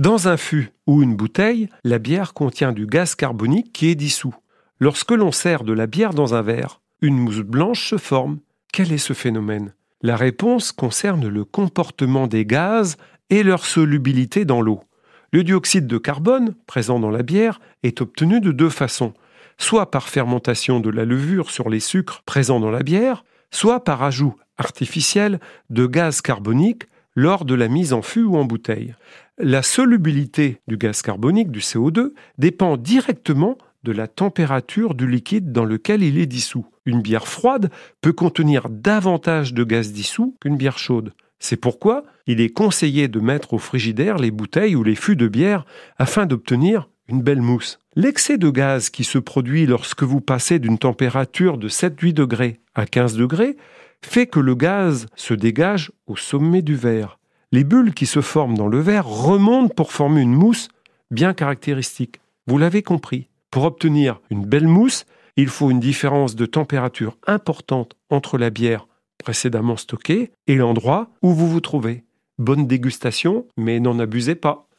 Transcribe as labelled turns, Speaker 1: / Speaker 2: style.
Speaker 1: Dans un fût ou une bouteille, la bière contient du gaz carbonique qui est dissous. Lorsque l'on sert de la bière dans un verre, une mousse blanche se forme. Quel est ce phénomène? La réponse concerne le comportement des gaz et leur solubilité dans l'eau. Le dioxyde de carbone, présent dans la bière, est obtenu de deux façons, soit par fermentation de la levure sur les sucres présents dans la bière, soit par ajout artificiel de gaz carbonique lors de la mise en fût ou en bouteille. La solubilité du gaz carbonique, du CO2, dépend directement de la température du liquide dans lequel il est dissous. Une bière froide peut contenir davantage de gaz dissous qu'une bière chaude. C'est pourquoi il est conseillé de mettre au frigidaire les bouteilles ou les fûts de bière afin d'obtenir une belle mousse. L'excès de gaz qui se produit lorsque vous passez d'une température de 7-8 degrés à 15 degrés fait que le gaz se dégage au sommet du verre. Les bulles qui se forment dans le verre remontent pour former une mousse bien caractéristique. Vous l'avez compris. Pour obtenir une belle mousse, il faut une différence de température importante entre la bière précédemment stockée et l'endroit où vous vous trouvez. Bonne dégustation, mais n'en abusez pas.